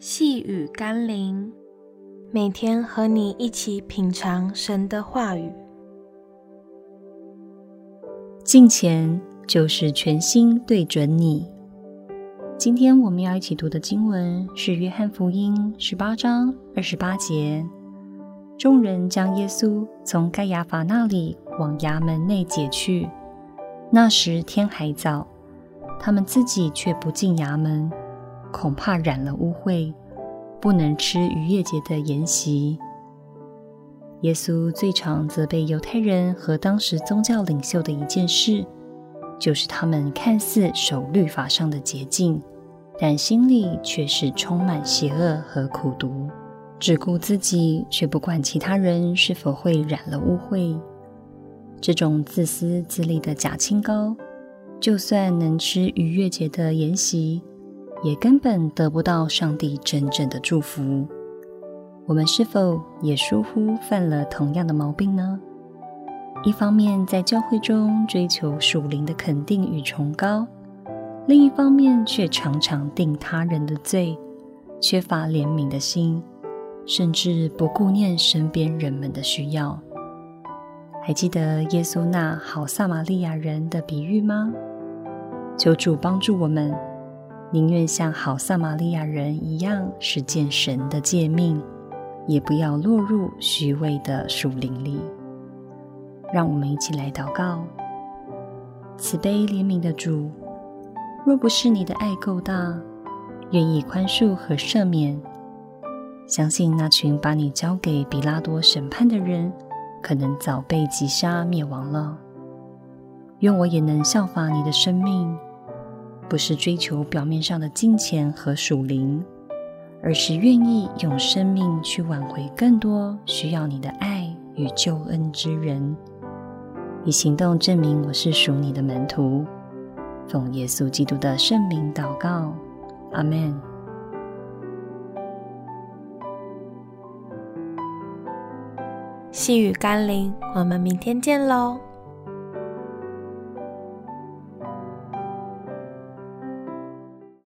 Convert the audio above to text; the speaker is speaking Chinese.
细雨甘霖，每天和你一起品尝神的话语。敬虔就是全心对准你。今天我们要一起读的经文是《约翰福音》十八章二十八节。众人将耶稣从该亚法那里往衙门内解去。那时天还早，他们自己却不进衙门，恐怕染了污秽，不能吃逾越节的筵席。耶稣最常责备犹太人和当时宗教领袖的一件事，就是他们看似守律法上的洁净，但心里却是充满邪恶和苦毒。只顾自己，却不管其他人是否会染了污秽。这种自私自利的假清高，就算能吃逾越节的筵席，也根本得不到上帝真正的祝福。我们是否也疏忽犯了同样的毛病呢？一方面在教会中追求属灵的肯定与崇高，另一方面却常常定他人的罪，缺乏怜悯的心。甚至不顾念身边人们的需要。还记得耶稣那好撒玛利亚人的比喻吗？求主帮助我们，宁愿像好撒玛利亚人一样实践神的诫命，也不要落入虚伪的属灵里。让我们一起来祷告：慈悲怜悯的主，若不是你的爱够大，愿意宽恕和赦免。相信那群把你交给比拉多审判的人，可能早被击杀灭亡了。愿我也能效法你的生命，不是追求表面上的敬虔和属灵，而是愿意用生命去挽回更多需要你的爱与救恩之人，以行动证明我是属你的门徒。奉耶稣基督的圣名祷告，阿门。细雨甘霖，我们明天见喽。